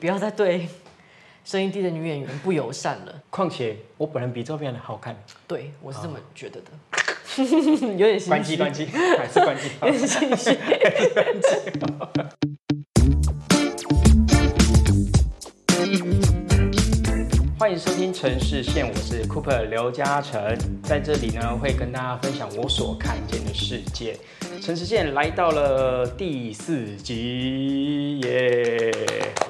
不要再对声音低的女演员不友善了。况且我本人比照片好看。对我是这么觉得的，有点关机关机，还是关机。有点心虚。欢迎收听城市线，我是 Cooper 刘嘉诚，在这里呢会跟大家分享我所看见的世界。城市线来到了第四集耶，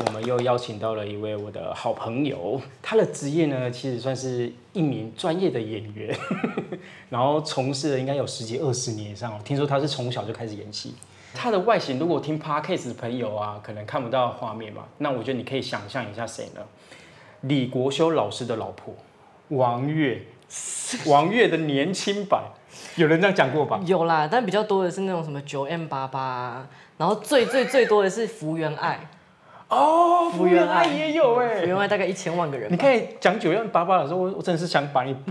我们又邀请到了一位我的好朋友，他的职业呢其实算是一名专业的演员，然后从事了应该有十几二十年以上哦。听说他是从小就开始演戏。他的外形，如果听 Podcast 的朋友啊，可能看不到画面吧，那我觉得你可以想象一下谁呢？李国修老师的老婆王月，王月的年轻版，有人这样讲过吧？有啦，但比较多的是那种什么九 M 八八，然后最最最多的是福原爱，哦，福原爱也有哎、福原爱大概一千万个人。你可以讲九 M 八八的时候，我我真的是想把你，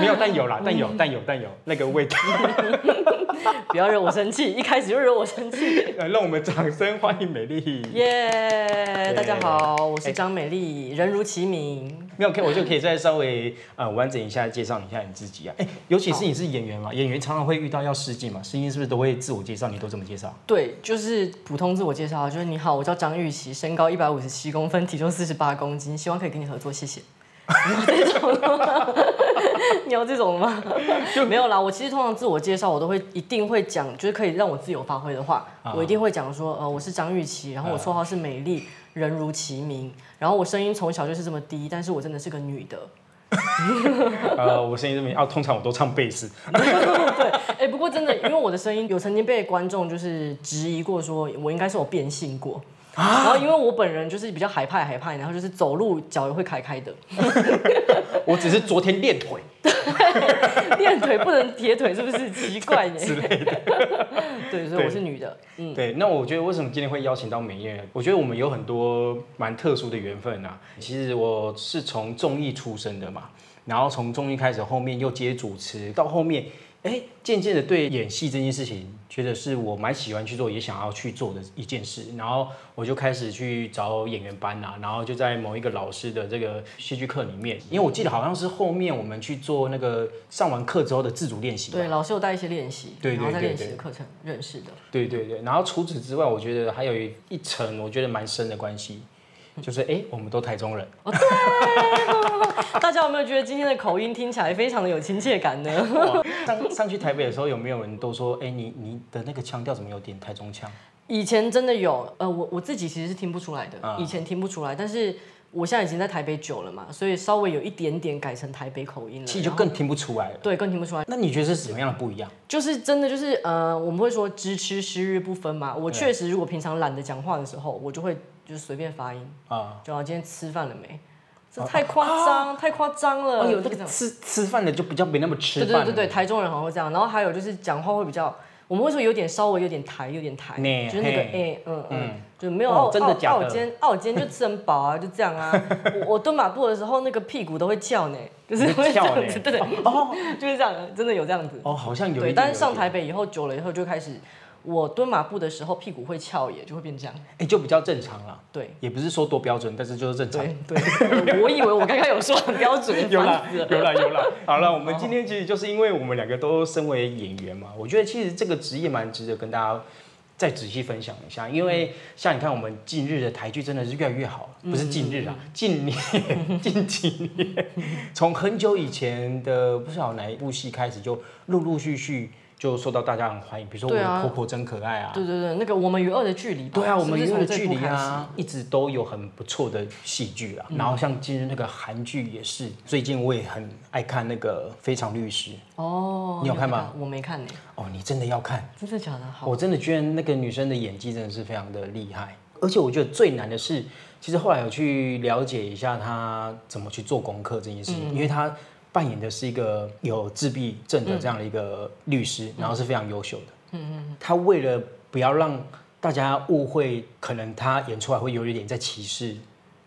没有，但有啦，但有，但有，但有那个味道。不要惹我生气，一开始就惹我生气。呃，让我们掌声欢迎美丽。耶、大家好，我是张美丽，人如其名。没有，可以我就可以再稍微呃完整一下介绍一下你自己啊。哎，尤其是你是演员嘛，演员常常会遇到要试镜嘛，试镜是不是都会自我介绍？你都怎么介绍？对，就是普通自我介绍，就是你好，我叫张玉琪，身高一百五十七公分，体重四十八公斤，希望可以跟你合作，谢谢。你要这种吗？没有啦，我其实通常自我介绍，我都会一定会讲，就是可以让我自由发挥的话，啊我一定会讲说，呃，我是张玉琪，然后我绰号是美丽，人如其名，然后我声音从小就是这么低，但是我真的是个女的。呃，我声音这么啊，通常我都唱贝斯。对，哎、不过真的，因为我的声音有曾经被观众就是质疑过，说我应该是有变性过。然后因为我本人就是比较害怕害怕，然后就是走路脚也会开开的，我只是昨天练腿 练腿不能铁腿，是不是奇怪呢？之类的。对，所以我是女的。嗯，对，那我觉得为什么今天会邀请到美艳？我觉得我们有很多蛮特殊的缘分啊。其实我是从综艺出身的嘛，然后从综艺开始，后面又接主持，到后面，哎，渐渐的对演戏这件事情，觉得是我蛮喜欢去做，也想要去做的一件事。然后我就开始去找演员班啊，然后就在某一个老师的这个戏剧课里面，因为我记得好像是后面我们去做那个上完课之后的自主练习。对，老师有带一些练习，对对然后在对对练习的课程认识的。对对对，然后除此之外，我觉得还有一一层我觉得蛮深的关系，就是哎，我们都台中人，大家有没有觉得今天的口音听起来非常的有亲切感呢？上上去台北的时候，有没有人都说，哎，你你的那个腔调怎么有点台中腔？以前真的有，呃，我我自己其实是听不出来的，啊以前听不出来，但是我现在已经在台北久了嘛，所以稍微有一点点改成台北口音了。其实就更听不出来了。对更听不出来，那你觉得是什么样的不一样？就是真的就是呃，我们会说知吃诗日不分嘛。我确实如果平常懒得讲话的时候，我就会就是随便发音，啊，就啊今天吃饭了没？这太夸张，太夸张了。哦，有这个吃吃饭的就比较没那么吃。对对对对，台中人好像会这样。然后还有就是讲话会比较，我们会说有点稍微有点台，有点台，就是那个嘿哎嗯嗯嗯，就没有哦哦，真的假的哦我今天哦我今天就吃很饱啊，就这样啊。我我蹲马步的时候，那个屁股都会翘呢，就是会这翘呢样子，对对，哦，就是这样，真的有这样子。哦，好像有一对，但是上台北以后久了以后就开始，我蹲马步的时候屁股会翘也，就会变这样。哎就比较正常了，对也不是说多标准，但是就是正常。对对，我以为我刚刚有说很标准，有啦有啦，有啦。好了，我们今天其实就是因为我们两个都身为演员嘛，我觉得其实这个职业蛮值得跟大家再仔细分享一下。因为像你看，我们近日的台剧真的是越来越好，不是近日啊，近年、近几年，从很久以前的不知道哪一部戏开始，就陆陆续续就受到大家很欢迎。比如说我婆婆真可爱啊，对对对，那个我们与恶的距离吧，对啊，我们与恶的距离啊，一直都有很不错的戏剧啊。然后像今日那个韩剧也是，最近我也很爱看那个《非常律师》。哦，你有看吗？我没看呢，哦，你真的要看，真的假的？好，我真的觉得那个女生的演技真的是非常的厉害。而且我觉得最难的是，其实后来有去了解一下她怎么去做功课这件事情，因为她扮演的是一个有自闭症的这样的一个律师，然后是非常优秀的。嗯嗯，他为了不要让大家误会，可能他演出来会有一点在歧视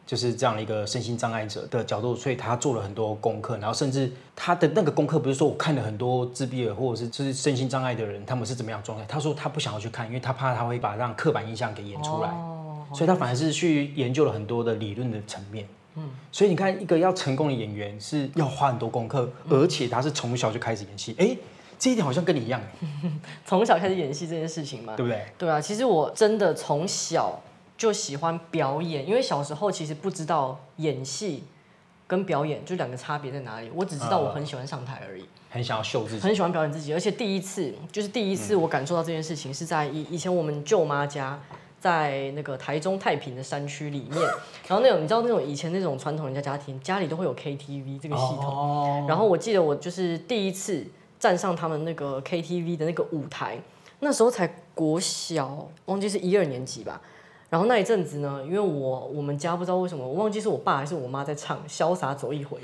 就是这样的一个身心障碍者的角度，所以他做了很多功课，然后甚至他的那个功课不是说我看了很多自闭儿或者是就是身心障碍的人他们是怎么样状态，他说他不想要去看，因为他怕他会把让刻板印象给演出来，哦，所以他反而是去研究了很多的理论的层面。嗯，所以你看，一个要成功的演员是要花很多功课，而且他是从小就开始演戏。哎，这一点好像跟你一样，从小开始演戏这件事情嘛，对不对？对啊，其实我真的从小就喜欢表演，因为小时候其实不知道演戏跟表演就两个差别在哪里，我只知道我很喜欢上台而已，很想要秀自己。很喜欢表演自己，而且第一次就是第一次我感受到这件事情是在以以前我们舅妈家。在那个台中太平的山区里面，然后那种你知道那种以前那种传统人家家庭，家里都会有 KTV 这个系统。哦，然后我记得我就是第一次站上他们那个 KTV 的那个舞台，那时候才国小，忘记是一二年级吧。然后那一阵子呢，因为我我们家不知道为什么，我忘记是我爸还是我妈在唱《潇洒走一回》，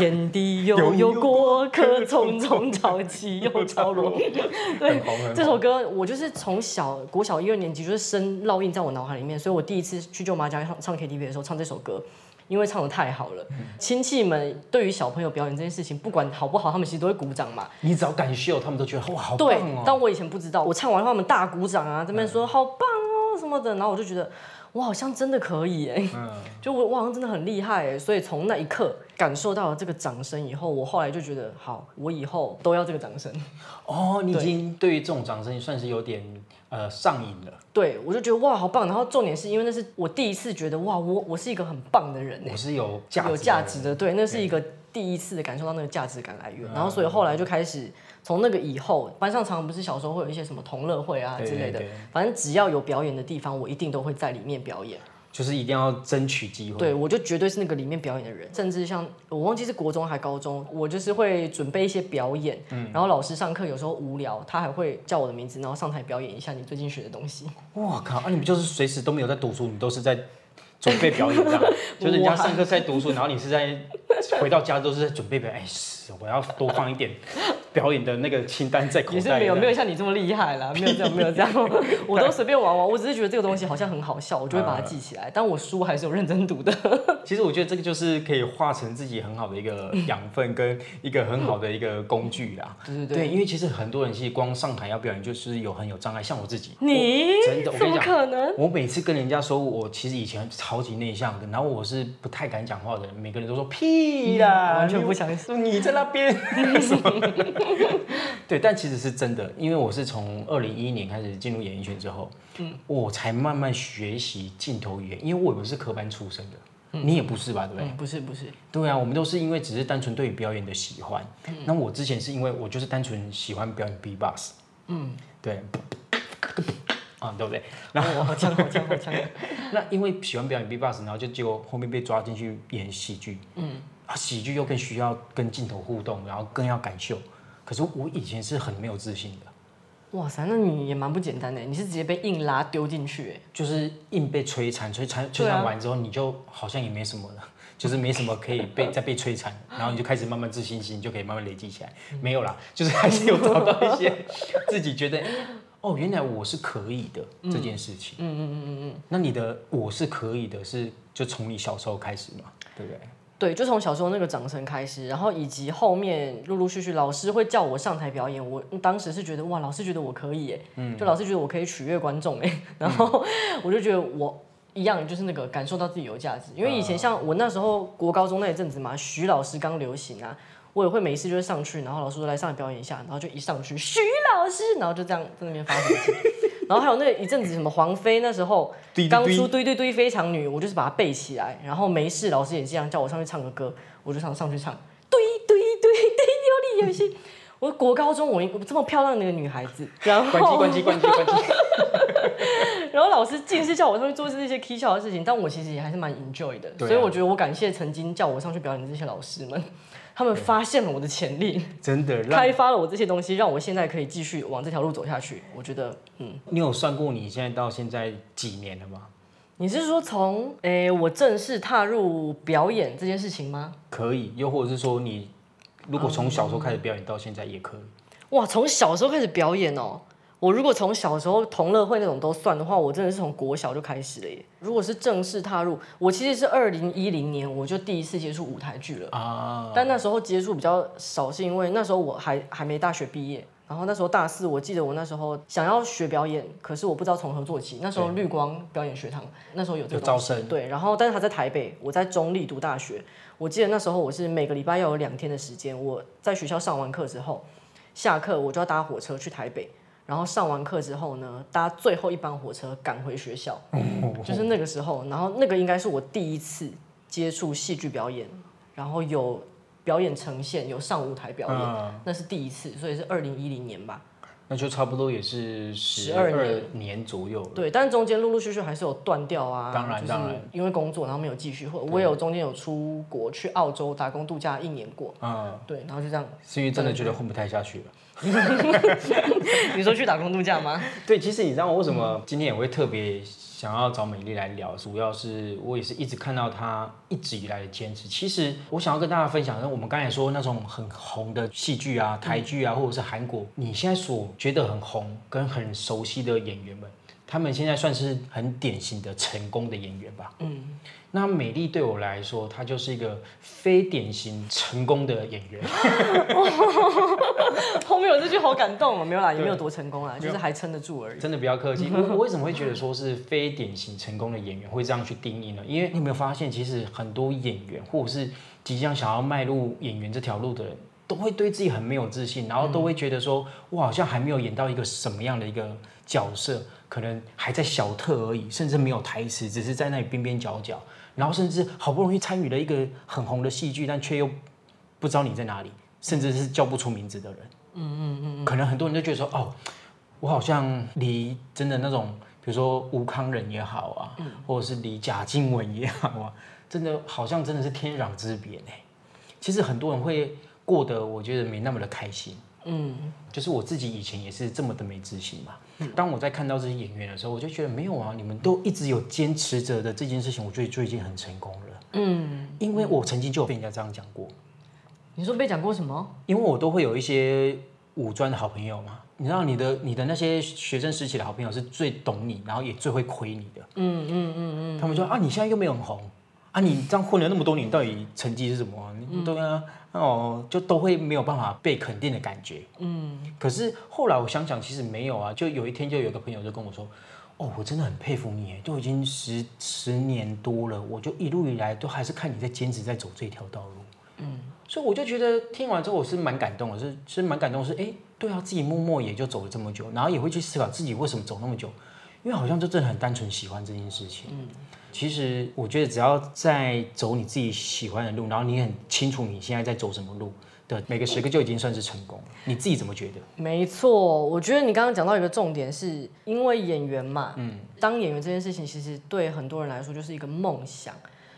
天地悠悠过客，匆匆潮起又潮落。对，这首歌我就是从小国小一二年级就是深烙印在我脑海里面，所以我第一次去舅妈家唱唱 KTV 的时候唱这首歌。因为唱的太好了，亲戚们对于小朋友表演这件事情，不管好不好，他们其实都会鼓掌嘛。你只要敢秀，他们都觉得哇好棒哦。但我以前不知道，我唱完他们大鼓掌啊，这边说好棒哦什么的，然后我就觉得我好像真的可以哎，就我我好像真的很厉害哎。所以从那一刻感受到了这个掌声以后，我后来就觉得好，我以后都要这个掌声。哦，你已经对于这种掌声算是有点。呃，上瘾了。对，我就觉得哇，好棒。然后重点是因为那是我第一次觉得哇，我我是一个很棒的人，我是有价有价值的。对，那是一个第一次的感受到那个价值感来源。然后所以后来就开始从那个以后，班上常常不是小时候会有一些什么同乐会啊之类的，反正只要有表演的地方，我一定都会在里面表演。就是一定要争取机会。对，我就绝对是那个里面表演的人，甚至像我忘记是国中还高中，我就是会准备一些表演，然后老师上课有时候无聊，他还会叫我的名字，然后上台表演一下你最近学的东西。哇靠！啊，你们就是随时都没有在读书，你都是在准备表演这样，就是人家上课在读书，然后你是在回到家都是在准备表演。哎，是，我要多放一点。表演的那个清单在口袋也是没有没有像你这么厉害啦，没有这样没有这样，我都随便玩玩。我只是觉得这个东西好像很好笑，我就会把它记起来。但我书还是有认真读的。其实我觉得这个就是可以化成自己很好的一个养分跟一个很好的一个工具啦。对对对，因为其实很多人其实光上台要表演就是有很有障碍，像我自己。你真的？怎么可能？我每次跟人家说我其实以前超级内向的，然后我是不太敢讲话的，每个人都说屁啦，完全不相信。你在那边。对，但其实是真的，因为我是从二零一一年开始进入演艺圈之后，嗯，我才慢慢学习镜头语言，因为我不是科班出身的，你也不是吧，对不对？不是不是。对啊，我们都是因为只是单纯对于表演的喜欢。那我之前是因为我就是单纯喜欢表演 B box，嗯，对，啊，对不对？然后我好强好强好强。那因为喜欢表演 B box，然后就结果后面被抓进去演喜剧，嗯。啊，喜剧又更需要跟镜头互动，然后更要感秀。可是我以前是很没有自信的。哇塞，那你也蛮不简单的，你是直接被硬拉丢进去，哎，就是硬被摧残，摧残摧残完之后，你就好像也没什么了，就是没什么可以被 再被摧残，然后你就开始慢慢自信心就可以慢慢累积起来。没有啦，就是还是有找到一些自己觉得，哦，原来我是可以的这件事情。嗯嗯嗯嗯嗯。那你的我是可以的，是就从你小时候开始嘛，对不对？对，就从小时候那个掌声开始，然后以及后面陆陆续续老师会叫我上台表演，我当时是觉得哇，老师觉得我可以哎，就老师觉得我可以取悦观众哎，然后我就觉得我一样就是那个感受到自己有价值，因为以前像我那时候国高中那一阵子嘛，徐老师刚流行啊，我也会每一次就会上去，然后老师说来上来表演一下，然后就一上去 徐老师，然后就这样在那边发脾气。然后还有那一阵子什么黄飞那时候刚出堆堆堆非常女，我就是把它背起来，然后没事老师也这样叫我上去唱个歌，我就上上去唱堆堆堆堆有理有信。我国高中我这么漂亮的一个女孩子，然后关机关机关机关机。然后老师尽是叫我上去做这些蹊笑的事情，但我其实也还是蛮 enjoy 的，所以我觉得我感谢曾经叫我上去表演的这些老师们。他们发现了我的潜力，真的开发了我这些东西，让我现在可以继续往这条路走下去。我觉得，嗯，你有算过你现在到现在几年了吗？你是说从诶我正式踏入表演这件事情吗？可以，又或者是说你如果从小时候开始表演到现在也可以。哇，从小时候开始表演哦，我如果从小时候同乐会那种都算的话，我真的是从国小就开始了耶。如果是正式踏入，我其实是二零一零年我就第一次接触舞台剧了啊，但那时候接触比较少，是因为那时候我还还没大学毕业。然后那时候大四，我记得我那时候想要学表演，可是我不知道从何做起。那时候绿光表演学堂那时候有这个招生，对。然后但是他在台北，我在中立读大学。我记得那时候我是每个礼拜要有两天的时间，我在学校上完课之后，下课我就要搭火车去台北。然后上完课之后呢，搭最后一班火车赶回学校，就是那个时候。然后那个应该是我第一次接触戏剧表演，然后有。表演呈现有上舞台表演，那是第一次，所以是二零一零年吧。那就差不多也是十二年左右。对，但是中间陆陆续续还是有断掉啊。当然，当然，因为工作然后没有继续，或我有中间有出国去澳洲打工度假一年过。嗯，对，然后就这样。是因为真的觉得混不太下去了。你说去打工度假吗？对，其实你知道我为什么今天也会特别。想要找美丽来聊，主要是我也是一直看到她一直以来的坚持。其实我想要跟大家分享，的我们刚才说那种很红的戏剧啊、台剧啊，或者是韩国，你现在所觉得很红跟很熟悉的演员们，他们现在算是很典型的成功的演员吧？嗯。那美丽对我来说，她就是一个非典型成功的演员。后面有这句好感动哦，没有啦，也没有多成功啊，就是还撑得住而已。真的不要客气。我为什么会觉得说是非典型成功的演员会这样去定义呢？因为你有没有发现，其实很多演员或者是即将想要迈入演员这条路的人，都会对自己很没有自信，然后都会觉得说，我好像还没有演到一个什么样的一个角色，可能还在小特而已，甚至没有台词，只是在那里边边角角。然后甚至好不容易参与了一个很红的戏剧，但却又不知道你在哪里，甚至是叫不出名字的人。嗯嗯嗯可能很多人都觉得说，哦，我好像离真的那种，比如说吴康仁也好啊，或者是离贾静雯也好啊，真的好像真的是天壤之别呢。其实很多人会过得，我觉得没那么的开心。嗯，就是我自己以前也是这么的没自信嘛。当我在看到这些演员的时候，我就觉得没有啊，你们都一直有坚持着的这件事情，我觉得就已经很成功了。嗯，因为我曾经就有被人家这样讲过。你说被讲过什么？因为我都会有一些五专的好朋友嘛，你知道你的你的那些学生时期的好朋友是最懂你，然后也最会亏你的。嗯嗯嗯嗯。他们说啊，你现在又没有很红啊，你这样混了那么多年，到底成绩是什么？对啊。哦，就都会没有办法被肯定的感觉。嗯，可是后来我想想，其实没有啊。就有一天，就有个朋友就跟我说：“哦，我真的很佩服你，都已经十十年多了，我就一路以来都还是看你在坚持在走这条道路。”嗯，所以我就觉得听完之后我是蛮感动的，是是蛮感动，是哎，对啊，自己默默也就走了这么久，然后也会去思考自己为什么走那么久，因为好像就真的很单纯喜欢这件事情。嗯。其实我觉得，只要在走你自己喜欢的路，然后你很清楚你现在在走什么路的每个时刻，就已经算是成功。你自己怎么觉得？没错，我觉得你刚刚讲到一个重点，是因为演员嘛，嗯，当演员这件事情，其实对很多人来说就是一个梦想。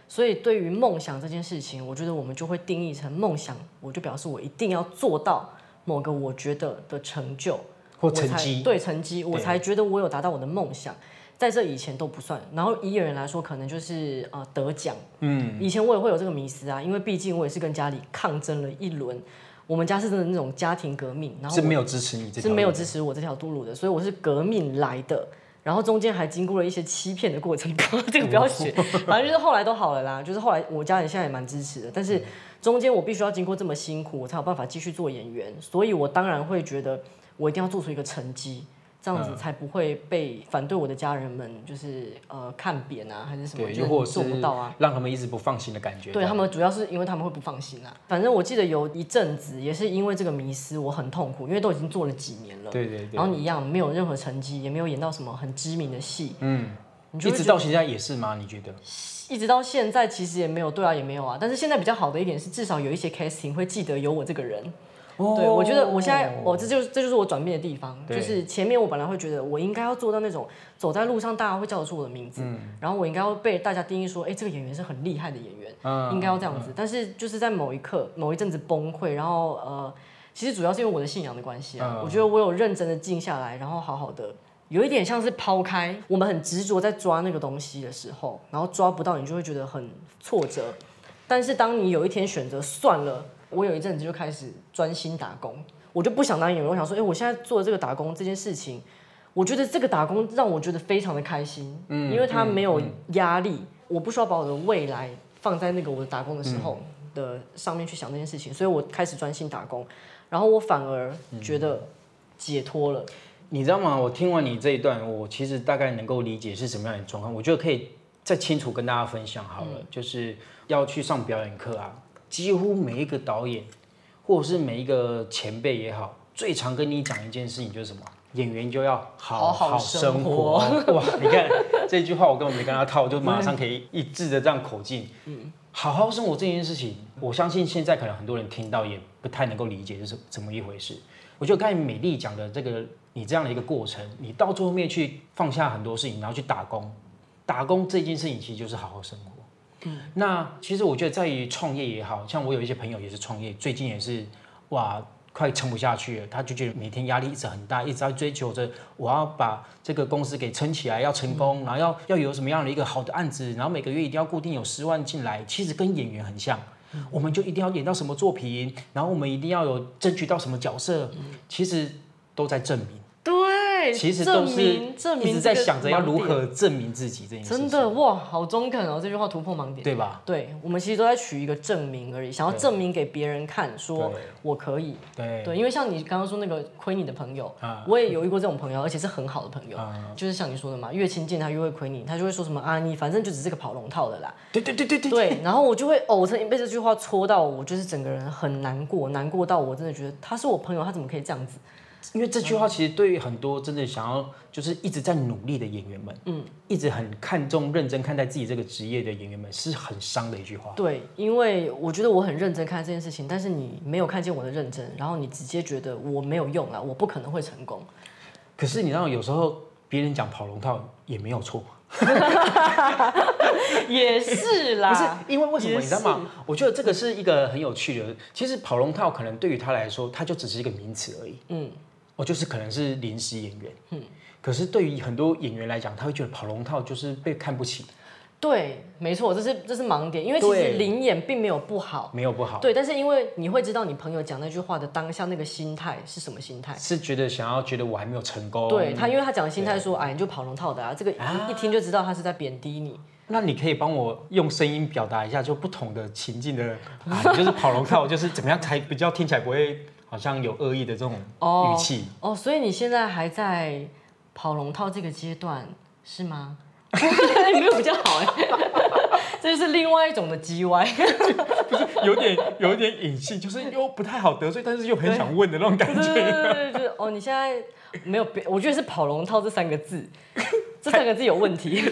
所以对于梦想这件事情，我觉得我们就会定义成梦想，我就表示我一定要做到某个我觉得的成就或成绩，对成绩，我才觉得我有达到我的梦想。在这以前都不算，然后以演员来说，可能就是呃得奖。嗯，以前我也会有这个迷思啊，因为毕竟我也是跟家里抗争了一轮，我们家是真的那种家庭革命，然后是没有支持你这，是没有支持我这条道路的，所以我是革命来的，然后中间还经过了一些欺骗的过程，这个不要学，反正就是后来都好了啦，就是后来我家人现在也蛮支持的，但是中间我必须要经过这么辛苦，我才有办法继续做演员，所以我当然会觉得我一定要做出一个成绩。这样子才不会被反对我的家人们就是呃看扁啊，还是什么？就，或者做不到啊，让他们一直不放心的感觉。对他们主要是因为他们会不放心啊。反正我记得有一阵子也是因为这个迷失，我很痛苦，因为都已经做了几年了。对对对。然后你一样没有任何成绩，也没有演到什么很知名的戏。嗯。一直到现在也是吗？你觉得？一直到现在其实也没有，对啊，也没有啊。但是现在比较好的一点是，至少有一些 casting 会记得有我这个人。对，我觉得我现在，我这就是这就是我转变的地方，就是前面我本来会觉得我应该要做到那种走在路上大家会叫得出我的名字，然后我应该要被大家定义说，哎，这个演员是很厉害的演员，应该要这样子。但是就是在某一刻、某一阵子崩溃，然后呃，其实主要是因为我的信仰的关系啊，我觉得我有认真的静下来，然后好好的，有一点像是抛开我们很执着在抓那个东西的时候，然后抓不到你就会觉得很挫折。但是当你有一天选择算了。我有一阵子就开始专心打工，我就不想当演员。我想说，哎、我现在做的这个打工这件事情，我觉得这个打工让我觉得非常的开心，嗯因为它没有压力，我不需要把我的未来放在那个我的打工的时候的上面去想这件事情，所以我开始专心打工，然后我反而觉得解脱了。你知道吗？我听完你这一段，我其实大概能够理解是什么样的状况。我觉得可以再清楚跟大家分享好了，就是要去上表演课啊，几乎每一个导演或者是每一个前辈也好，最常跟你讲一件事情就是什么？演员就要好好生活。哇，你看这句话我根本没跟他套，就马上可以一致的这样口径。嗯，好好生活这件事情，我相信现在可能很多人听到也不太能够理解就是怎么一回事。我觉得刚才美丽讲的这个你这样的一个过程，你到最后面去放下很多事情，然后去打工，打工这件事情其实就是好好生活。嗯，那其实我觉得在于创业也好像我有一些朋友也是创业，最近也是哇快撑不下去了，他就觉得每天压力一直很大，一直在追求着我要把这个公司给撑起来，要成功，然后要要有什么样的一个好的案子，然后每个月一定要固定有十万进来，其实跟演员很像。我们就一定要演到什么作品，然后我们一定要有争取到什么角色，其实都在证明。对，其实都是证明证明一直在想着要如何证明自己这件事情，真的哇，好中肯哦！这句话突破盲点。对吧？对，我们其实都在取一个证明而已，想要证明给别人看，说我可以。对对，因为像你刚刚说那个亏你的朋友，啊我也有遇过这种朋友，而且是很好的朋友，啊就是像你说的嘛，越亲近他越会亏你，他就会说什么啊，你反正就只是个跑龙套的啦。对对对对对对，然后我就会哦，我曾经被这句话戳到，我就是整个人很难过，难过到我真的觉得他是我朋友，他怎么可以这样子？因为这句话其实对于很多真的想要就是一直在努力的演员们，嗯，一直很看重、认真看待自己这个职业的演员们，是很伤的一句话。对，因为我觉得我很认真看待这件事情，但是你没有看见我的认真，然后你直接觉得我没有用啊，我不可能会成功。可是你知道，有时候别人讲跑龙套也没有错，也是啦，不是因为为什么你知道吗？我觉得这个是一个很有趣的。其实跑龙套可能对于他来说，它就只是一个名词而已。嗯，我就是可能是临时演员。嗯，可是对于很多演员来讲，他会觉得跑龙套就是被看不起，对，没错，这是这是盲点，因为其实对灵眼并没有不好，没有不好，对，但是因为你会知道你朋友讲那句话的当下那个心态是什么心态。是觉得想要觉得我还没有成功。对他，因为他讲的心态说，哎，你就跑龙套的啊，这个一一听就知道他是在贬低你。那你可以帮我用声音表达一下，就不同的情境的啊，你就是跑龙套，就是怎么样才比较听起来不会好像有恶意的这种语气。哦，所以你现在还在跑龙套这个阶段是吗？没有比较好哎，这就是另外一种的叽歪。有点有点隐性，就是又不太好得罪，但是又很想问的那种感对对觉。对对，就是哦，你现在没有别，我觉得是跑龙套这三个字，这三个字有问题。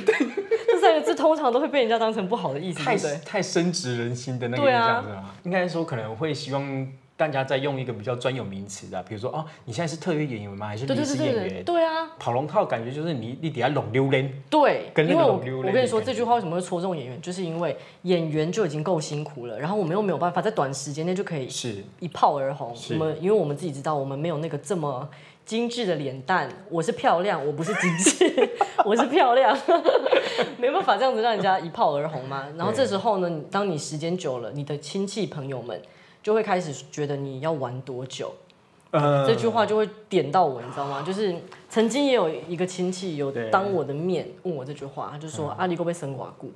这三个字通常都会被人家当成不好的意思，太不对？太深植人心的那个样子嘛，应该说可能会希望大家在用一个比较专有名词的，比如说哦，你现在是特约演员吗？还是对临对对对对，时演员？对啊，跑龙套感觉就是你你底下拢溜人，对，跟那个龙溜我跟你说这句话为什么会戳中演员，就是因为演员就已经够辛苦了，然后我们又没有办法在短时间内就可以是一炮而红。我们因为我们自己知道，我们没有那个这么精致的脸蛋，我是漂亮，我不是精致，我是漂亮，没办法这样子让人家一炮而红嘛。然后这时候呢，你当你时间久了，你的亲戚朋友们就会开始觉得你要玩多久。呃这句话就会点到我，你知道吗？就是曾经也有一个亲戚有对当我的面问我这句话，他就说：“阿里够被生寡固。”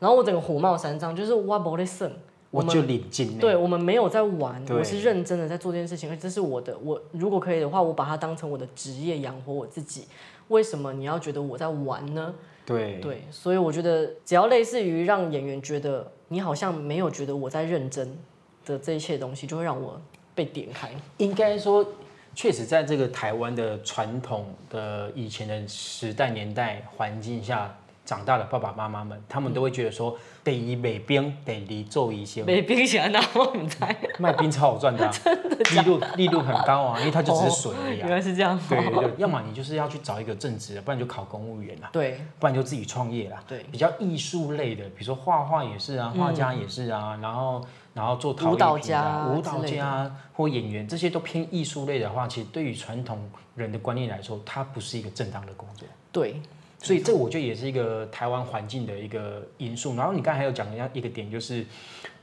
然后我整个火冒三丈，就是哇不在生，们我就领进对我们没有在玩，我是认真的在做这件事情，而这是我的。我如果可以的话，我把它当成我的职业养活我自己。为什么你要觉得我在玩呢？对对，所以我觉得只要类似于让演员觉得你好像没有觉得我在认真的这一切东西，就会让我被点开。应该说，确实在这个台湾的传统的以前的时代年代环境下长大的爸爸妈妈们，他们都会觉得说，得以美兵得离做一些，没冰起来，然后你猜，卖冰超好赚的、啊，利润利润很高啊，因为它就只是水而已原啊。来是这样。对对对，要么你就是要去找一个正职的，不然就考公务员啦，对不然就自己创业啦。对比较艺术类的，比如说画画也是啊，画家也是啊，然后然后做陶艺舞蹈品啊家舞蹈家啊或演员，这些都偏艺术类的话，其实对于传统人的观念来说，它不是一个正当的工作。对所以这我觉得也是一个台湾环境的一个因素。然后你刚才还有讲一一个点，就是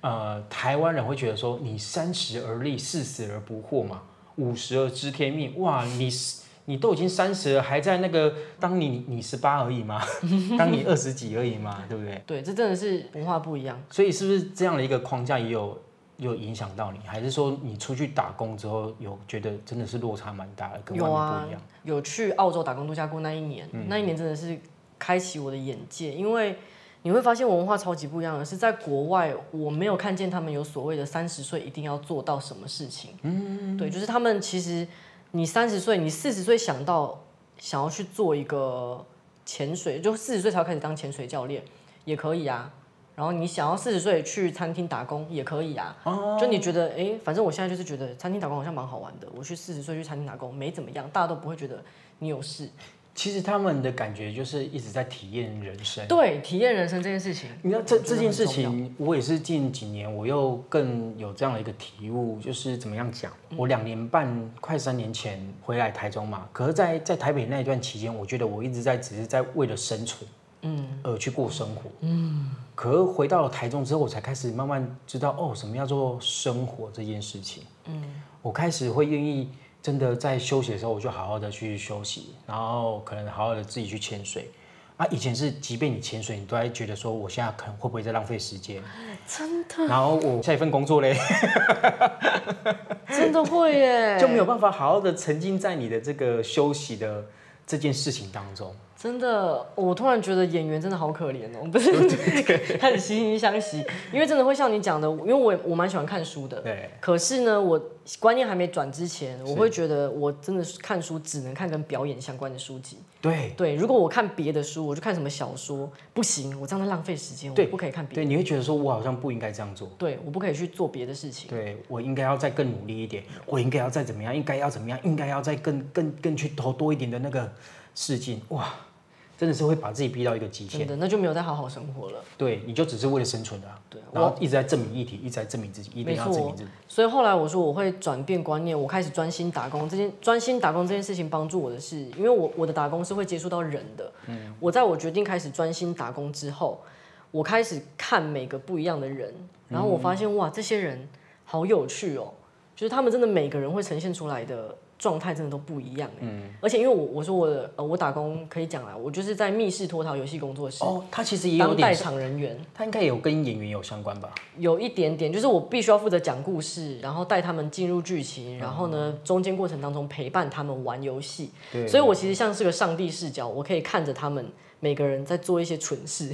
呃，台湾人会觉得说你三十而立，四十而不惑嘛。五十而知天命，哇，你是你都已经三十了，还在那个当你你十八而已吗？当你二十几而已嘛，对不对？对，这真的是文化不一样。所以是不是这样的一个框架也有有影响到你，还是说你出去打工之后有觉得真的是落差蛮大的，跟外面有啊不一样？，有去澳洲打工度假过那一年，嗯那一年真的是开启我的眼界，因为你会发现文化超级不一样的是，在国外我没有看见他们有所谓的三十岁一定要做到什么事情。嗯，对，就是他们其实你三十岁，你四十岁想到想要去做一个潜水，就四十岁才开始当潜水教练也可以啊。然后你想要四十岁去餐厅打工也可以啊，就你觉得，哎，反正我现在就是觉得餐厅打工好像蛮好玩的，我去四十岁去餐厅打工没怎么样，大家都不会觉得你有事。其实他们的感觉就是一直在体验人生。对，体验人生这件事情，你知道这这件事情，我也是近几年我又更有这样的一个体悟，就是怎么样讲？嗯我两年半快三年前回来台中嘛，可是在，在台北那一段期间，我觉得我一直在只是在为了生存，嗯，而去过生活，嗯。可是回到了台中之后，我才开始慢慢知道哦，什么叫做生活这件事情，嗯。我开始会愿意真的在休息的时候，我就好好的去休息，然后可能好好的自己去潜水。啊，以前是，即便你潜水，你都还觉得说，我现在可能会不会在浪费时间？真的然后我下一份工作嘞，真的会耶，就没有办法好好的沉浸在你的这个休息的这件事情当中。真的，我突然觉得演员真的好可怜哦，不是开始惺惺相惜，因为真的会像你讲的，因为我我蛮喜欢看书的，对，可是呢，我观念还没转之前，我会觉得我真的是看书只能看跟表演相关的书籍。对，对，如果我看别的书，我就看什么小说，不行，我这样在浪费时间，我对不可以看别的。对，你会觉得说，我好像不应该这样做。对，我不可以去做别的事情。对我应该要再更努力一点，我应该要再怎么样，应该要怎么样，应该要再更更更去投多一点的那个试镜，哇，真的是会把自己逼到一个极限。真的，那就没有再好好生活了。对，你就只是为了生存的、啊，对，然后一直在证明议题，一直在证明自己，一定要证明自己。所以后来我说我会转变观念，我开始专心打工。这件专心打工这件事情帮助我的是，因为我我的打工是会接触到人的。嗯，我在我决定开始专心打工之后，我开始看每个不一样的人，然后我发现、哇，这些人好有趣哦，就是他们真的每个人会呈现出来的状态真的都不一样。嗯，而且因为我我说我的呃我打工可以讲啦，我就是在密室脱逃游戏工作室、哦，他其实也有当代，场人员。他应该有跟演员有相关吧？有一点点，就是我必须要负责讲故事，然后带他们进入剧情，然后呢，中间过程当中陪伴他们玩游戏。对所以我其实像是个上帝视角，我可以看着他们每个人在做一些蠢事。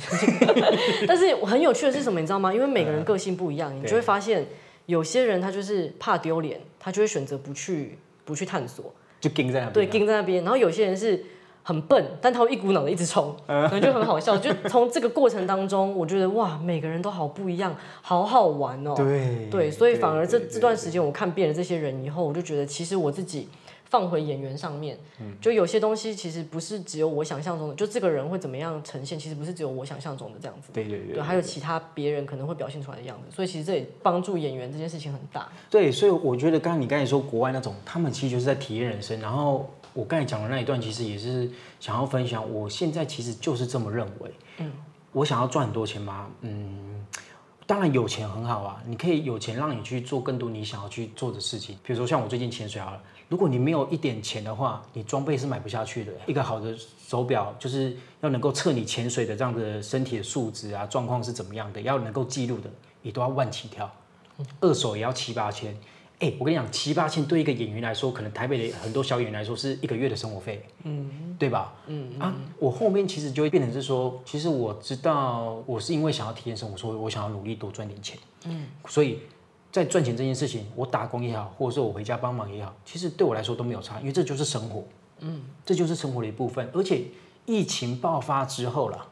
但是很有趣的是什么，你知道吗？因为每个人个性不一样，你就会发现有些人他就是怕丢脸，他就会选择不去不去探索，就盯在那边。啊对，盯在那边。然后有些人是。很笨，但他会一股脑的一直冲，可能就很好笑。就从这个过程当中，我觉得哇，每个人都好不一样，好好玩哦。对对，所以反而这这段时间我看遍了这些人以后，我就觉得其实我自己放回演员上面，嗯就有些东西其实不是只有我想象中的，就这个人会怎么样呈现，其实不是只有我想象中的这样子。对对对对，还有其他别人可能会表现出来的样子，所以其实这也帮助演员这件事情很大。对，所以我觉得刚刚你刚才说国外那种，他们其实就是在体验人生。然后我刚才讲的那一段，其实也是想要分享，我现在其实就是这么认为。嗯，我想要赚很多钱吗？嗯，当然有钱很好啊，你可以有钱让你去做更多你想要去做的事情。比如说像我最近潜水好了，如果你没有一点钱的话，你装备是买不下去的。一个好的手表就是要能够测你潜水的这样的身体的素质啊，状况是怎么样的，要能够记录的，你都要万起跳。二手也要七八千。哎、我跟你讲，七八千对一个演员来说，可能台北的很多小演员来说是一个月的生活费，嗯，对吧？嗯啊，我后面其实就会变成是说，其实我知道我是因为想要体验生活，所以我想要努力多赚点钱，嗯，所以在赚钱这件事情，我打工也好，或者说我回家帮忙也好，其实对我来说都没有差，因为这就是生活，嗯，这就是生活的一部分。而且疫情爆发之后啦，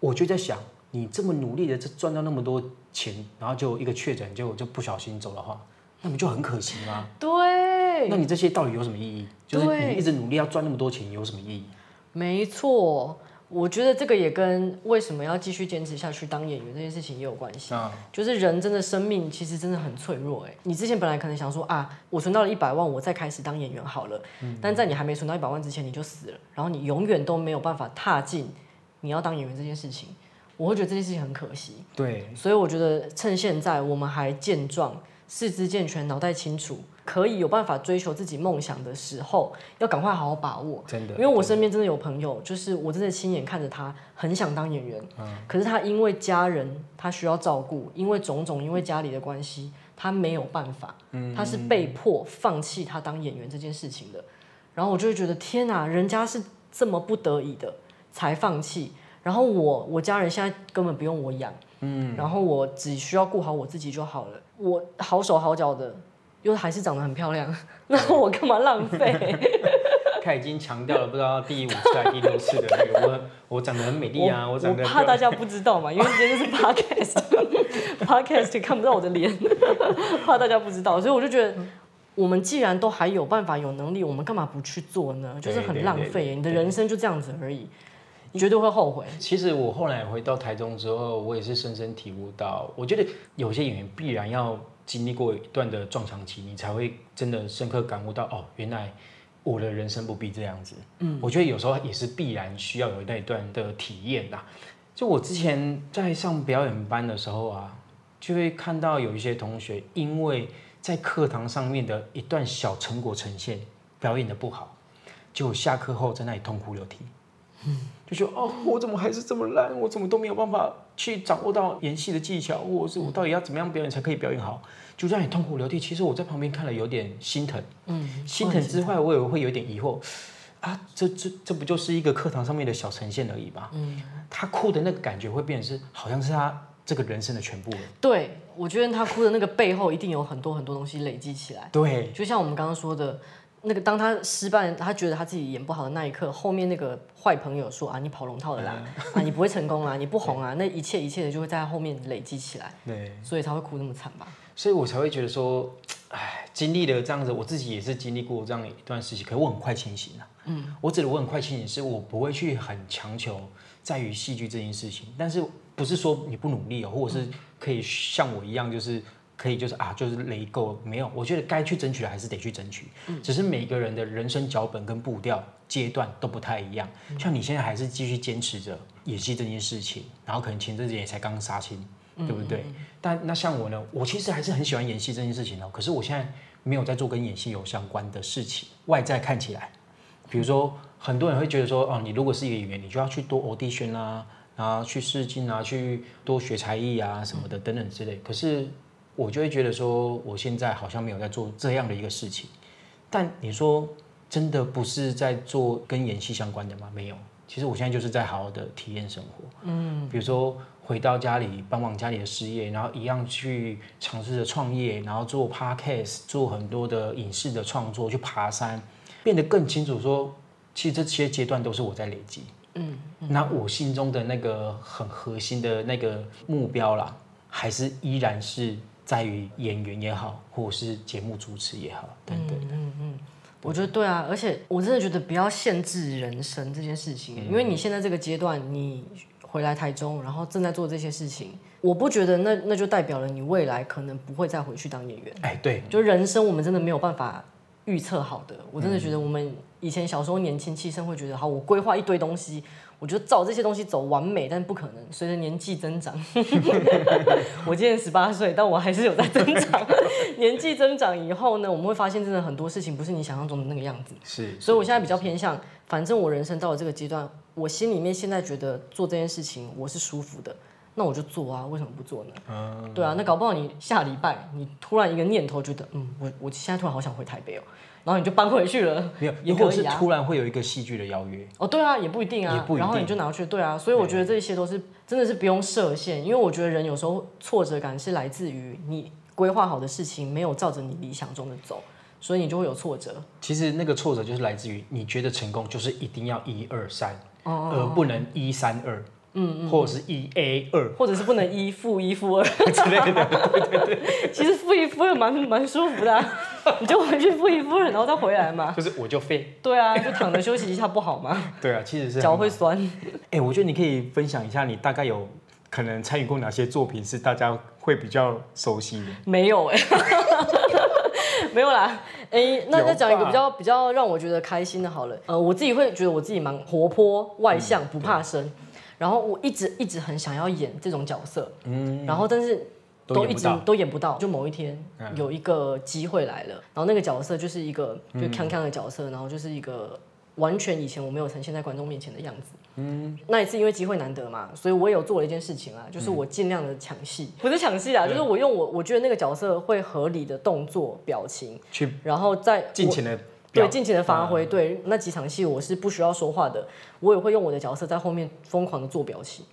我就在想，你这么努力的赚到那么多钱，然后就一个确诊，结果就不小心走的话，那不就很可惜吗？对，那你这些到底有什么意义？就是你一直努力要赚那么多钱，有什么意义？没错，我觉得这个也跟为什么要继续坚持下去当演员这件事情也有关系。啊，就是人真的生命其实真的很脆弱哎。你之前本来可能想说啊，我存到了一百万，我再开始当演员好了。但在你还没存到一百万之前，你就死了，然后你永远都没有办法踏进你要当演员这件事情。我会觉得这件事情很可惜，对，所以我觉得趁现在我们还健壮，四肢健全、脑袋清楚，可以有办法追求自己梦想的时候，要赶快好好把握。真的，因为我身边真的有朋友，就是我真的亲眼看着他很想当演员，可是他因为家人他需要照顾，因为种种因为家里的关系，他没有办法，他是被迫放弃他当演员这件事情的。然后我就会觉得天哪，人家是这么不得已的才放弃，然后我我家人现在根本不用我养，嗯，然后我只需要顾好我自己就好了，我好手好脚的，又还是长得很漂亮，那我干嘛浪费？他已经强调了不知道第五次还是第六次的那个我我长得很美丽啊，我长得怕大家不知道嘛，因为今天是 podcast，podcast 看不到我的脸，怕大家不知道，所以我就觉得。我们既然都还有办法、有能力，我们干嘛不去做呢？就是很浪费，你的人生就这样子而已，你绝对会后悔。其实我后来回到台中之后，我也是深深体悟到，我觉得有些演员必然要经历过一段的撞墙期，你才会真的深刻感悟到，哦，原来我的人生不必这样子。嗯，我觉得有时候也是必然需要有那一段的体验的。就我之前在上表演班的时候啊，就会看到有一些同学因为。在课堂上面的一段小成果呈现，表演的不好，就下课后在那里痛哭流涕，就说哦，我怎么还是这么烂？我怎么都没有办法去掌握到演戏的技巧，或者是我到底要怎么样表演才可以表演好？就让你痛哭流涕。其实我在旁边看了有点心疼，嗯，心疼之外，我也会有点疑惑啊，这这这不就是一个课堂上面的小呈现而已吗？嗯，他哭的那个感觉会变成是，好像是他这个人生的全部了。对。我觉得他哭的那个背后一定有很多很多东西累积起来。对，就像我们刚刚说的，那个当他失败，他觉得他自己演不好的那一刻，后面那个坏朋友说啊，你跑龙套的啦，啊，你不会成 功啊，你不红啊，那一切一切的就会在他后面累积起来。对，所以才会哭那么惨吧。所以我才会觉得说，哎，经历了这样子，我自己也是经历过这样一段事情，可是我很快清醒了。嗯，我指的我很快清醒，是我不会去很强求在于戏剧这件事情，但是不是说你不努力哦，或者是。可以像我一样，就是可以，就是啊，就是雷够没有？我觉得该去争取的还是得去争取。嗯，只是每个人的人生脚本跟步调阶段都不太一样。像你现在还是继续坚持着演戏这件事情，然后可能前阵子也才刚杀青，对不对？但那像我呢，我其实还是很喜欢演戏这件事情哦。可是我现在没有在做跟演戏有相关的事情。外在看起来，比如说很多人会觉得说，哦，你如果是一个演员，你就要去多 audition 啊。啊，去试镜啊，去多学才艺啊，什么的等等之类。可是我就会觉得说，我现在好像没有在做这样的一个事情。但你说真的不是在做跟演戏相关的吗？没有。其实我现在就是在好好的体验生活。嗯，比如说回到家里帮忙家里的事业，然后一样去尝试着创业，然后做 podcast，做很多的影视的创作，去爬山，变得更清楚说，其实这些阶段都是我在累积。嗯，那我心中的那个很核心的那个目标啦，还是依然是在于演员也好，或者是节目主持也好，等等的。嗯嗯，我觉得对啊，而且我真的觉得不要限制人生这件事情，因为你现在这个阶段，你回来台中，然后正在做这些事情，我不觉得那那就代表了你未来可能不会再回去当演员。哎，对，就人生我们真的没有办法预测好的，我真的觉得我们。以前小时候年轻气盛会觉得好，我规划一堆东西，我觉得照这些东西走完美，但不可能。随着年纪增长，我今年十八岁，但我还是有在增长。年纪增长以后呢，我们会发现真的很多事情不是你想象中的那个样子。是，所以我现在比较偏向，反正我人生到了这个阶段，我心里面现在觉得做这件事情我是舒服的，那我就做啊，为什么不做呢？嗯，对啊，那搞不好你下礼拜你突然一个念头觉得，嗯，我我现在突然好想回台北哦。然后你就搬回去了，没有，也或是突然会有一个戏剧的邀约。哦，对啊，也不一定啊。然后你就拿去，对啊。所以我觉得这些都是真的是不用设限，因为我觉得人有时候挫折感是来自于你规划好的事情没有照着你理想中的走，所以你就会有挫折。其实那个挫折就是来自于你觉得成功就是一定要一二三，而不能一三二。嗯，或者是一 A 二，或者是不能一负一负二 之类的，对对对。其实负一负二蛮蛮舒服的，你就回去负一负二，然后再回来嘛。就是我就废。对啊，就躺着休息一下不好吗？对啊，其实是脚会酸。哎，我觉得你可以分享一下，你大概有可能参与过哪些作品是大家会比较熟悉的？没有哎，没有啦。哎，那再讲一个比较比较让我觉得开心的，好了。呃，我自己会觉得我自己蛮活泼、外向、不怕生。然后我一直一直很想要演这种角色，嗯，然后但是都一直演。都演不到，就某一天嗯。有一个机会来了，然后那个角色就是一个就康康的角色，然后就是一个完全以前我没有呈现在观众面前的样子。嗯，那一次因为机会难得嘛，所以我也有做了一件事情啊，就是我尽量的抢戏，不是抢戏啊，就是我用我我觉得那个角色会合理的动作表情，去然后在我尽情的对，尽情的发挥。对，那几场戏我是不需要说话的，我也会用我的角色在后面疯狂的做表情。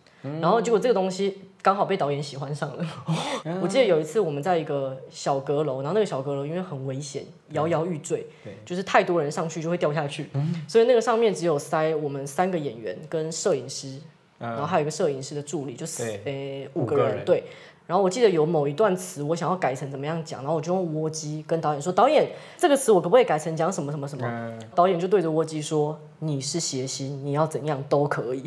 然后结果这个东西刚好被导演喜欢上了。我记得有一次我们在一个小阁楼，然后那个小阁楼因为很危险，摇摇欲坠，就是太多人上去就会掉下去，所以那个上面只有塞我们三个演员跟摄影师，然后还有一个摄影师的助理，就是诶五个人，五个人对。然后我记得有某一段词我想要改成怎么样讲，然后我就用窝机跟导演说：“导演，这个词我可不可以改成讲什么什么什么？”嗯导演就对着窝机说：“你是谐星，你要怎样都可以。”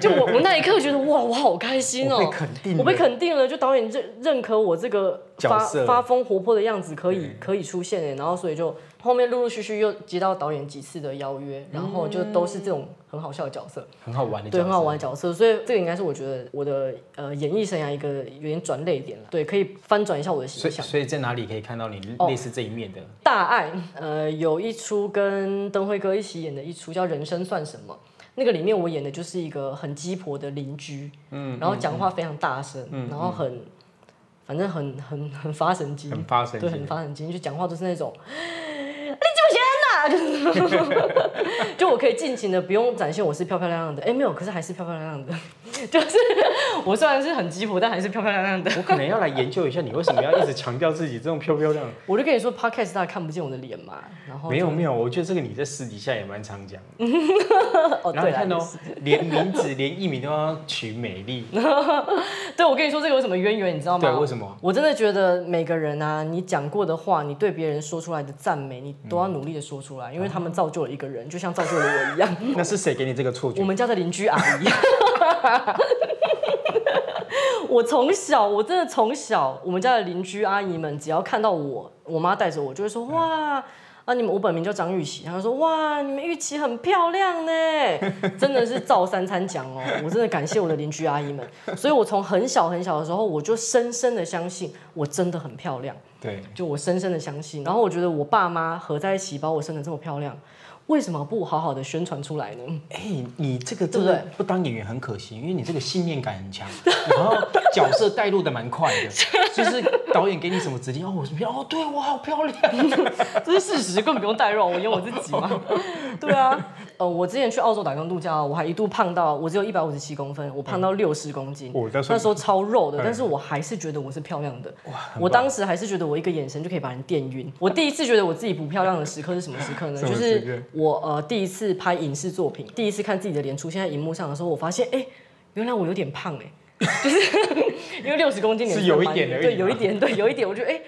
就我我那一刻觉得哇，我好开心哦、我被肯定了我被肯定了，就导演认认可我这个发发疯活泼的样子可以可以出现哎，然后所以就后面陆陆续续又接到导演几次的邀约，然后就都是这种很好笑的角色，很好玩的角对，色，很好玩的角色，所以这个应该是我觉得我的呃演艺生涯一个有点转泪点了，对，可以翻转一下我的所形象。以所以在哪里可以看到你哦。类似这一面的？大爱，呃，有一出跟灯辉哥一起演的一出叫《人生算什么》，那个里面我演的就是一个很鸡婆的邻居，嗯，然后讲话非常大声，然后很，反正很很很发神经，很发神对，经很发神经，就讲话都是那种，就是，就我可以尽情的不用展现我是漂漂亮亮的，哎，没有，可是还是漂漂亮亮的，就是我虽然是很鸡婆，但还是漂漂亮亮的。我可能要来研究一下，你为什么要一直强调自己这种漂漂亮亮？我就跟你说，podcast 大家看不见我的脸嘛，然后就没有没有，我觉得这个你在私底下也蛮常讲的。哦，对啦然后看哦连名字连艺名都要取美丽，对，我跟你说这个有什么渊源，你知道吗对，吗？为什么？我真的觉得每个人啊，你讲过的话，你对别人说出来的赞美，你都要努力的说出来，因为他们造就了一个人，就像造就了我一样。那是谁给你这个错觉我？们家的邻居阿姨，我从小，我真的从小，我们家的邻居阿姨们，只要看到我，我妈带着我，就会说哇。啊，你们我本名叫张玉琪，然后说哇，你们玉琪很漂亮呢，真的是照三餐讲哦，我真的感谢我的邻居阿姨们，所以我从很小很小的时候，我就深深的相信我真的很漂亮，对，就我深深的相信，然后我觉得我爸妈合在一起把我生的这么漂亮，为什么不好好的宣传出来呢？哎、你这个真的不当演员很可惜，因为你这个信念感很强，然后角色带入的蛮快的，就是导演给你什么指令，哦，我什么，哦，对我好漂亮，这是事实，根本不用代入，我演我自己嘛。对啊，呃，我之前去澳洲打工度假，我还一度胖到我只有一百五十七公分，我胖到六十公斤，哦那时候超肉的，但是我还是觉得我是漂亮的。我当时还是觉得我一个眼神就可以把人电晕。我第一次觉得我自己不漂亮的时刻是什么时刻呢？就是我呃第一次拍影视作品，第一次看自己的脸出现在荧幕上的时候，我发现哎、原来我有点胖哎、就是因为六十公斤脸是有一点而已嘛有一点，对，有一点，我觉得哎。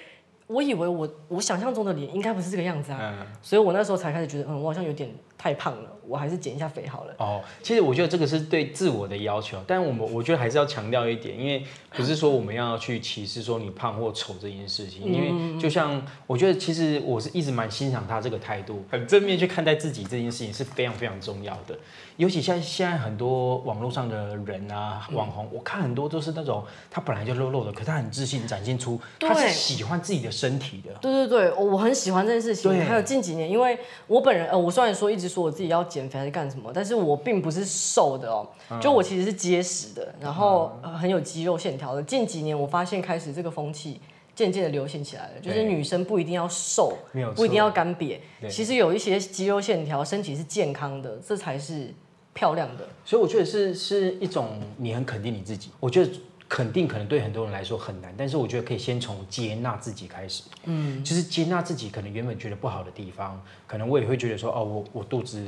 我以为我我想象中的脸应该不是这个样子啊，嗯。所以我那时候才开始觉得，嗯，我好像有点太胖了，我还是减一下肥好了。哦，其实我觉得这个是对自我的要求，但我们我觉得还是要强调一点，因为不是说我们要去歧视说你胖或丑这件事情，因为就像我觉得其实我是一直蛮欣赏他这个态度，很正面去看待自己这件事情是非常非常重要的。尤其像现在很多网络上的人啊，网红，我看很多都是那种他本来就肉肉的，可他很自信展现出他是喜欢自己的身体的。对对对，我我很喜欢这件事情。对还有近几年，因为我本人呃，我虽然说一直说我自己要减肥还是干什么，但是我并不是瘦的哦，嗯就我其实是结实的，然后、呃很有肌肉线条的。近几年我发现开始这个风气。渐渐的流行起来了，就是女生不一定要瘦，不一定要干瘪，其实有一些肌肉线条，身体是健康的，这才是漂亮的。所以我觉得是是一种你很肯定你自己。我觉得肯定可能对很多人来说很难，但是我觉得可以先从接纳自己开始。嗯，就是接纳自己可能原本觉得不好的地方，可能我也会觉得说，哦，我我肚子，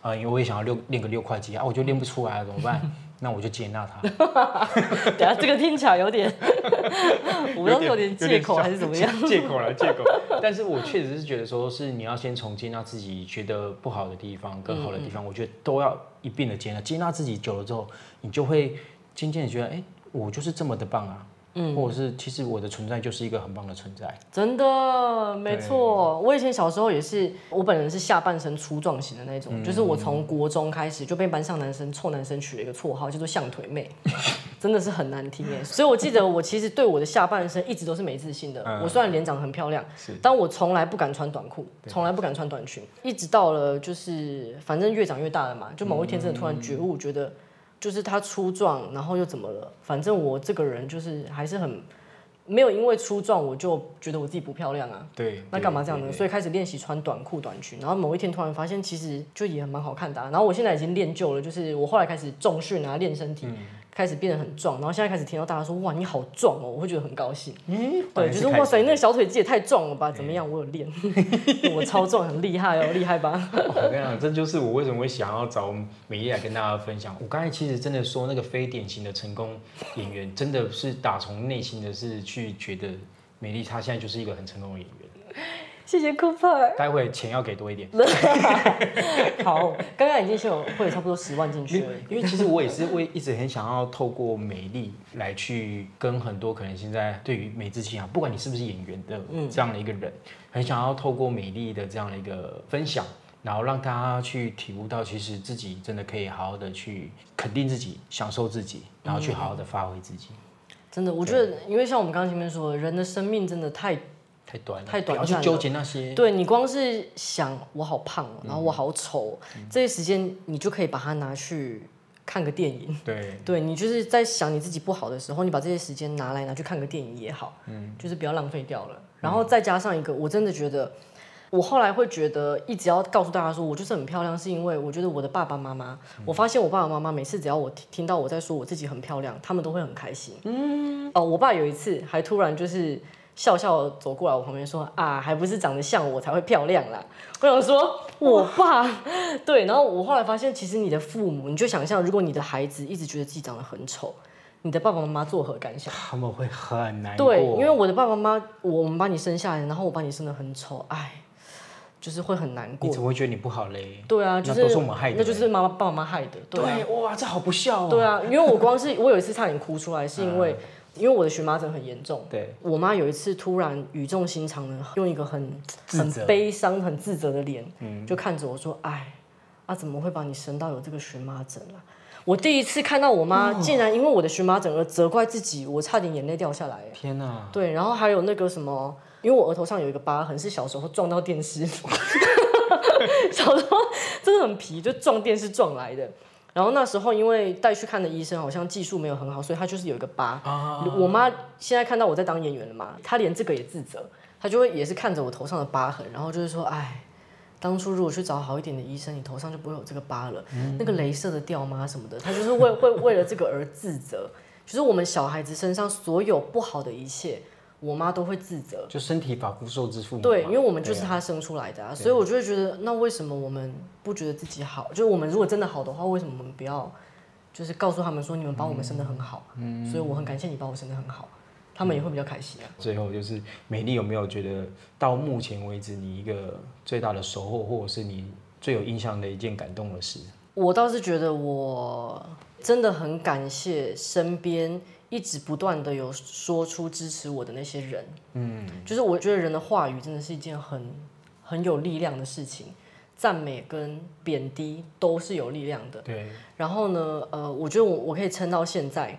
呃，因为我也想要六练个六块肌啊，我就练不出来了，怎么办？那我就接纳它。等下这个听起来有点，我不知道是有点借口还是怎么样。借口了，借口。但是我确实是觉得说，是你要先从接纳自己觉得不好的地方跟好的地嗯方，我觉得都要一并的接纳。接纳自己久了之后，你就会渐渐的觉得，哎、我就是这么的棒啊。嗯，或者是其实我的存在就是一个很棒的存在。真的，没错。我以前小时候也是，我本人是下半身粗壮型的那种，就是我从国中开始就被班上男生臭男生取了一个绰号，叫做象腿妹。真的是很难听哎。所以我记得我其实对我的下半身一直都是没自信的。嗯我虽然脸长得很漂亮，是但我从来不敢穿短裤，从来不敢穿短裙。一直到了就是反正越长越大了嘛，就某一天真的突然觉悟，觉得就是他粗壮，然后又怎么了？反正我这个人就是还是很没有因为粗壮我就觉得我自己不漂亮啊。对，那干嘛这样呢？所以开始练习穿短裤、短裙，然后某一天突然发现，其实就也蛮好看的、啊。然后我现在已经练就了，就是我后来开始重训啊，练身体，嗯开始变得很壮。然后现在开始听到大家说哇你好壮哦，我会觉得很高兴。嗯，对，就是哇塞，那个小腿肌也太壮了吧？怎么样？我有练，我超壮，很厉害哦，厉害吧？我跟你讲，这就是我为什么会想要找美丽来跟大家分享。我刚才其实真的说，那个非典型的成功演员，真的是打从内心的是去觉得美丽她现在就是一个很成功的演员。谢谢 Cooper。待会钱要给多一点，好，刚刚已经是有汇了差不多十万进去了。因为其实我也是为一直很想要透过美丽来去跟很多可能现在对于美智清啊，不管你是不是演员的这样的一个人，很想要透过美丽的这样的一个分享。然后让大家去体悟到，其实自己真的可以好好的去肯定自己，享受自己，然后去好好的发挥自己。真的，我觉得，因为像我们刚刚前面说的，人的生命真的太太短了，太短了不要去纠结那些。对你光是想我好胖哦，然后我好丑哦，这些时间你就可以把它拿去看个电影。对，对你就是在想你自己不好的时候，你把这些时间拿来拿去看个电影也好，嗯，就是不要浪费掉了。然后再加上一个，我真的觉得，我后来会觉得一直要告诉大家说我就是很漂亮，是因为我觉得我的爸爸妈妈，我发现我爸爸妈妈每次只要我听听到我在说我自己很漂亮，他们都会很开心。嗯，哦，我爸有一次还突然就是。笑笑走过来我旁边说啊，还不是长得像我才会漂亮啦。我想说，我爸 对，然后我后来发现，其实你的父母，你就想象，如果你的孩子一直觉得自己长得很丑，你的爸爸妈妈作何感想？他们会很难过。对，因为我的爸爸妈妈，我们把你生下来，然后我把你生得很丑，哎，就是会很难过你。怎么会觉得你不好嘞？对啊，就是那都是我们害的那就是妈妈爸爸妈妈害的。对啊，哇，这好不孝哦。对啊，因为我光是 我有一次差点哭出来，是因为、因为我的荨麻疹很严重。对，我妈有一次突然语重心长的用一个很很悲伤、很自责的脸，就看着我说：“哎，啊怎么会把你生到有这个荨麻疹啊？”我第一次看到我妈竟然因为我的荨麻疹而责怪自己，我差点眼泪掉下来。天哪！对，然后还有那个什么，因为我额头上有一个疤痕，是小时候撞到电视，小时候真的很皮，就撞电视撞来的。然后那时候因为带去看的医生好像技术没有很好，所以他就是有一个疤。我妈现在看到我在当演员了嘛，她连这个也自责，她就会也是看着我头上的疤痕，然后就是说，哎。当初如果去找好一点的医生，你头上就不会有这个疤了。那个镭射的掉吗什么的，她就是为会为了这个而自责。就是我们小孩子身上所有不好的一切，我妈都会自责。就身体发肤受之父母。对，因为我们就是对啊她生出来的啊，所以我就会觉得，那为什么我们不觉得自己好？就是我们如果真的好的话，为什么我们不要，就是告诉他们说，你们把我们生得很好，嗯所以我很感谢你把我生得很好，他们也会比较开心啊。最后就是美丽有没有觉得到目前为止你一个最大的收获，或者是你最有印象的一件感动的事？我倒是觉得我真的很感谢身边一直不断的有说出支持我的那些人，嗯，就是我觉得人的话语真的是一件很很有力量的事情，赞美跟贬低都是有力量的。对，然后呢，呃，我觉得我我可以撑到现在，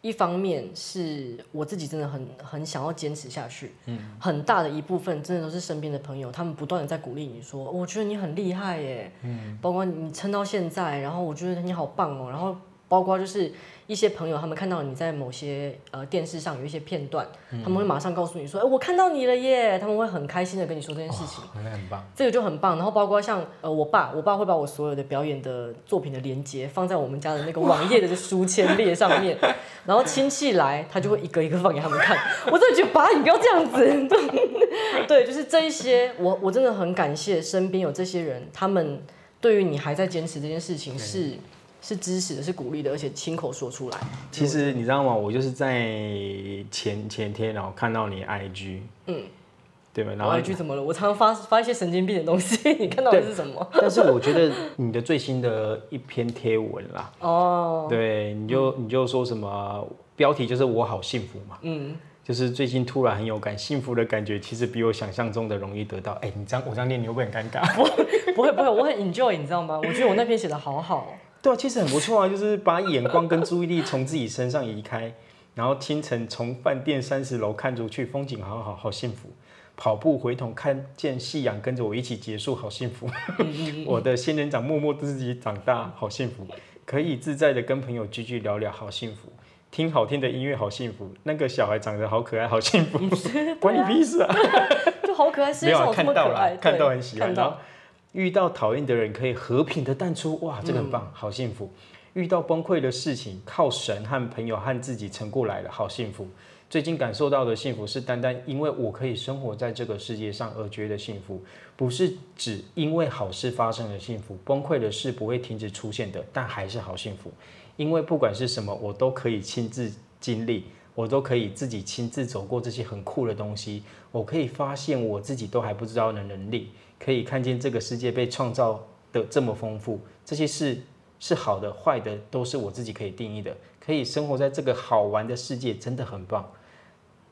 一方面是我自己真的很很想要坚持下去，嗯，很大的一部分真的都是身边的朋友，他们不断的在鼓励你说，我觉得你很厉害耶，嗯，包括你撑到现在，然后我觉得你好棒哦，然后包括就是一些朋友，他们看到你在某些呃电视上有一些片段，他们会马上告诉你说，哎，我看到你了耶，他们会很开心的跟你说这件事情。哦那很棒。这个就很棒。然后包括像呃我爸，我爸会把我所有的表演的作品的连接放在我们家的那个网页的书签列上面，然后亲戚来，他就会一个一个放给他们看。我真的觉得爸，你不要这样子。对，就是这一些，我我真的很感谢身边有这些人，他们对于你还在坚持这件事情是是支持的，是鼓励的，而且亲口说出来。其实你知道吗？我就是在前前天，然后看到你 IG，嗯，对吧？然我后 IG 怎么了？我常常发发一些神经病的东西，你看到的是什么？但是我觉得你的最新的一篇贴文啦，哦，对，你就你就说什么标题就是我好幸福嘛，嗯，就是最近突然很有感，幸福的感觉其实比我想象中的容易得到。哎、你这样我这样念你会不会很尴尬？不会不会，我很 enjoy，你知道吗？我觉得我那篇写的好好哦。对啊，其实很不错啊，就是把眼光跟注意力从自己身上移开，然后清晨从饭店三十楼看出去，风景好好，好幸福。跑步回头看见夕阳，跟着我一起结束，好幸福。我的仙人掌默默自己长大，好幸福。可以自在的跟朋友聚聚聊聊，好幸福。听好听的音乐，好幸福。那个小孩长得好可爱，好幸福。关你屁事啊！就好可爱，世界上有这么可爱，看到很喜欢。看到遇到讨厌的人，可以和平的淡出，哇，这个很棒，好幸福。遇到崩溃的事情，靠神和朋友和自己撑过来了，好幸福。最近感受到的幸福是单单因为我可以生活在这个世界上而觉得幸福，不是指因为好事发生的幸福。崩溃的事不会停止出现的，但还是好幸福。因为不管是什么，我都可以亲自经历，我都可以自己亲自走过这些很酷的东西。我可以发现我自己都还不知道的能力，可以看见这个世界被创造的这么丰富。这些事是好的、坏的，都是我自己可以定义的。可以生活在这个好玩的世界，真的很棒。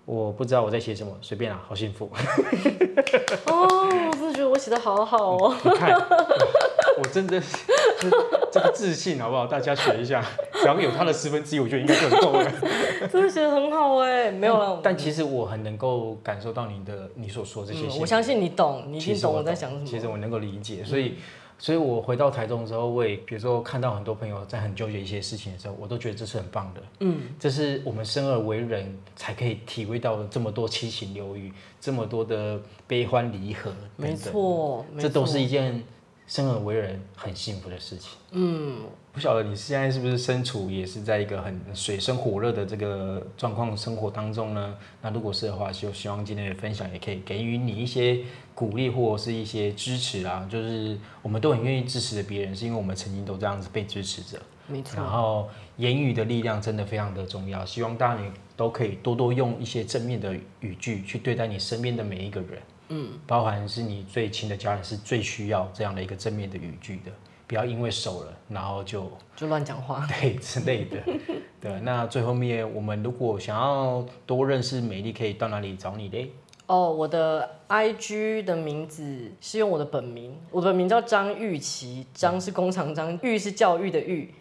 我不知道我在写什么，随便啊，好幸福。哦，我真的觉得我写的好好哦。你看，我真的这个自信好不好？大家学一下，只要有他的十分之一，我觉得应该就很够了。真的写的很好哎，没有了。但其实我很能够感受到你的你所说这些。我相信你懂，你一定懂我在想什么。其实我能够理解，所以。所以我回到台中之后，我也比如说看到很多朋友在很纠结一些事情的时候，我都觉得这是很棒的。嗯，这是我们生而为人才可以体会到的这么多七情六欲，这么多的悲欢离合没错，这都是一件生而为人很幸福的事情。嗯，不晓得你现在是不是身处也是在一个很水深火热的这个状况生活当中呢？那如果是的话，就希望今天的分享也可以给予你一些。鼓励或者是一些支持啊，就是我们都很愿意支持着别人，是因为我们曾经都这样子被支持着。没错。然后言语的力量真的非常的重要，希望大家你都可以多多用一些正面的语句去对待你身边的每一个人。嗯。包含是你最亲的家人，是最需要这样的一个正面的语句的，不要因为熟了，然后就就乱讲话，对之类的。对，那最后面我们如果想要多认识美丽，可以到哪里找你嘞？哦，我的 I G 的名字是用我的本名，我的本名叫张玉琪，张是工厂张，玉是教育的玉，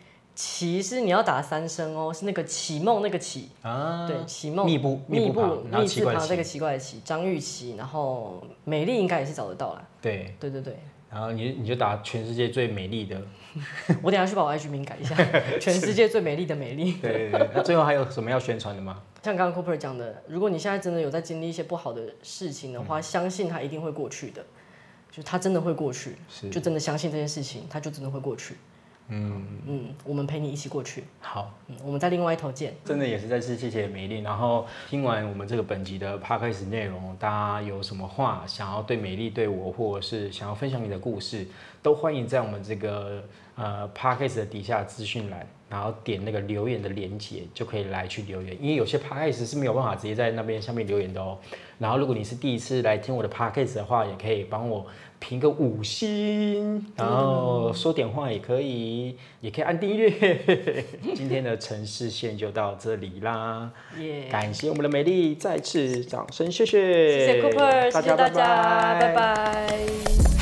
琪是你要打三声哦，是那个启梦那个启。啊，对，启梦，密布密布密字旁这个奇。怪的奇，张玉琪，然后美丽应该也是找得到啦，对，对对对，然后你你就打全世界最美丽的，我等下去把我 I G 名改一下，全世界最美丽的美丽，对对对，那最后还有什么要宣传的吗？像刚刚 Cooper 讲的，如果你现在真的有在经历一些不好的事情的话，相信它一定会过去的，就它真的会过去，就真的相信这件事情，它就真的会过去。嗯嗯，我们陪你一起过去。好，嗯，我们在另外一头见。真的也是再次谢谢美丽。然后听完我们这个本集的 podcast 内容，大家有什么话想要对美丽、对我，或者是想要分享你的故事，都欢迎在我们这个呃 podcast 的底下资讯栏。然后点那个留言的连接，就可以来去留言。因为有些 podcast 是没有办法直接在那边下面留言的哦。然后如果你是第一次来听我的 podcast 的话，也可以帮我评个五星，然后说点话也可以，也可以按订阅。今天的城市线就到这里啦，感谢我们的美丽，再次掌声谢谢，谢谢 Cooper，谢谢大家，拜拜。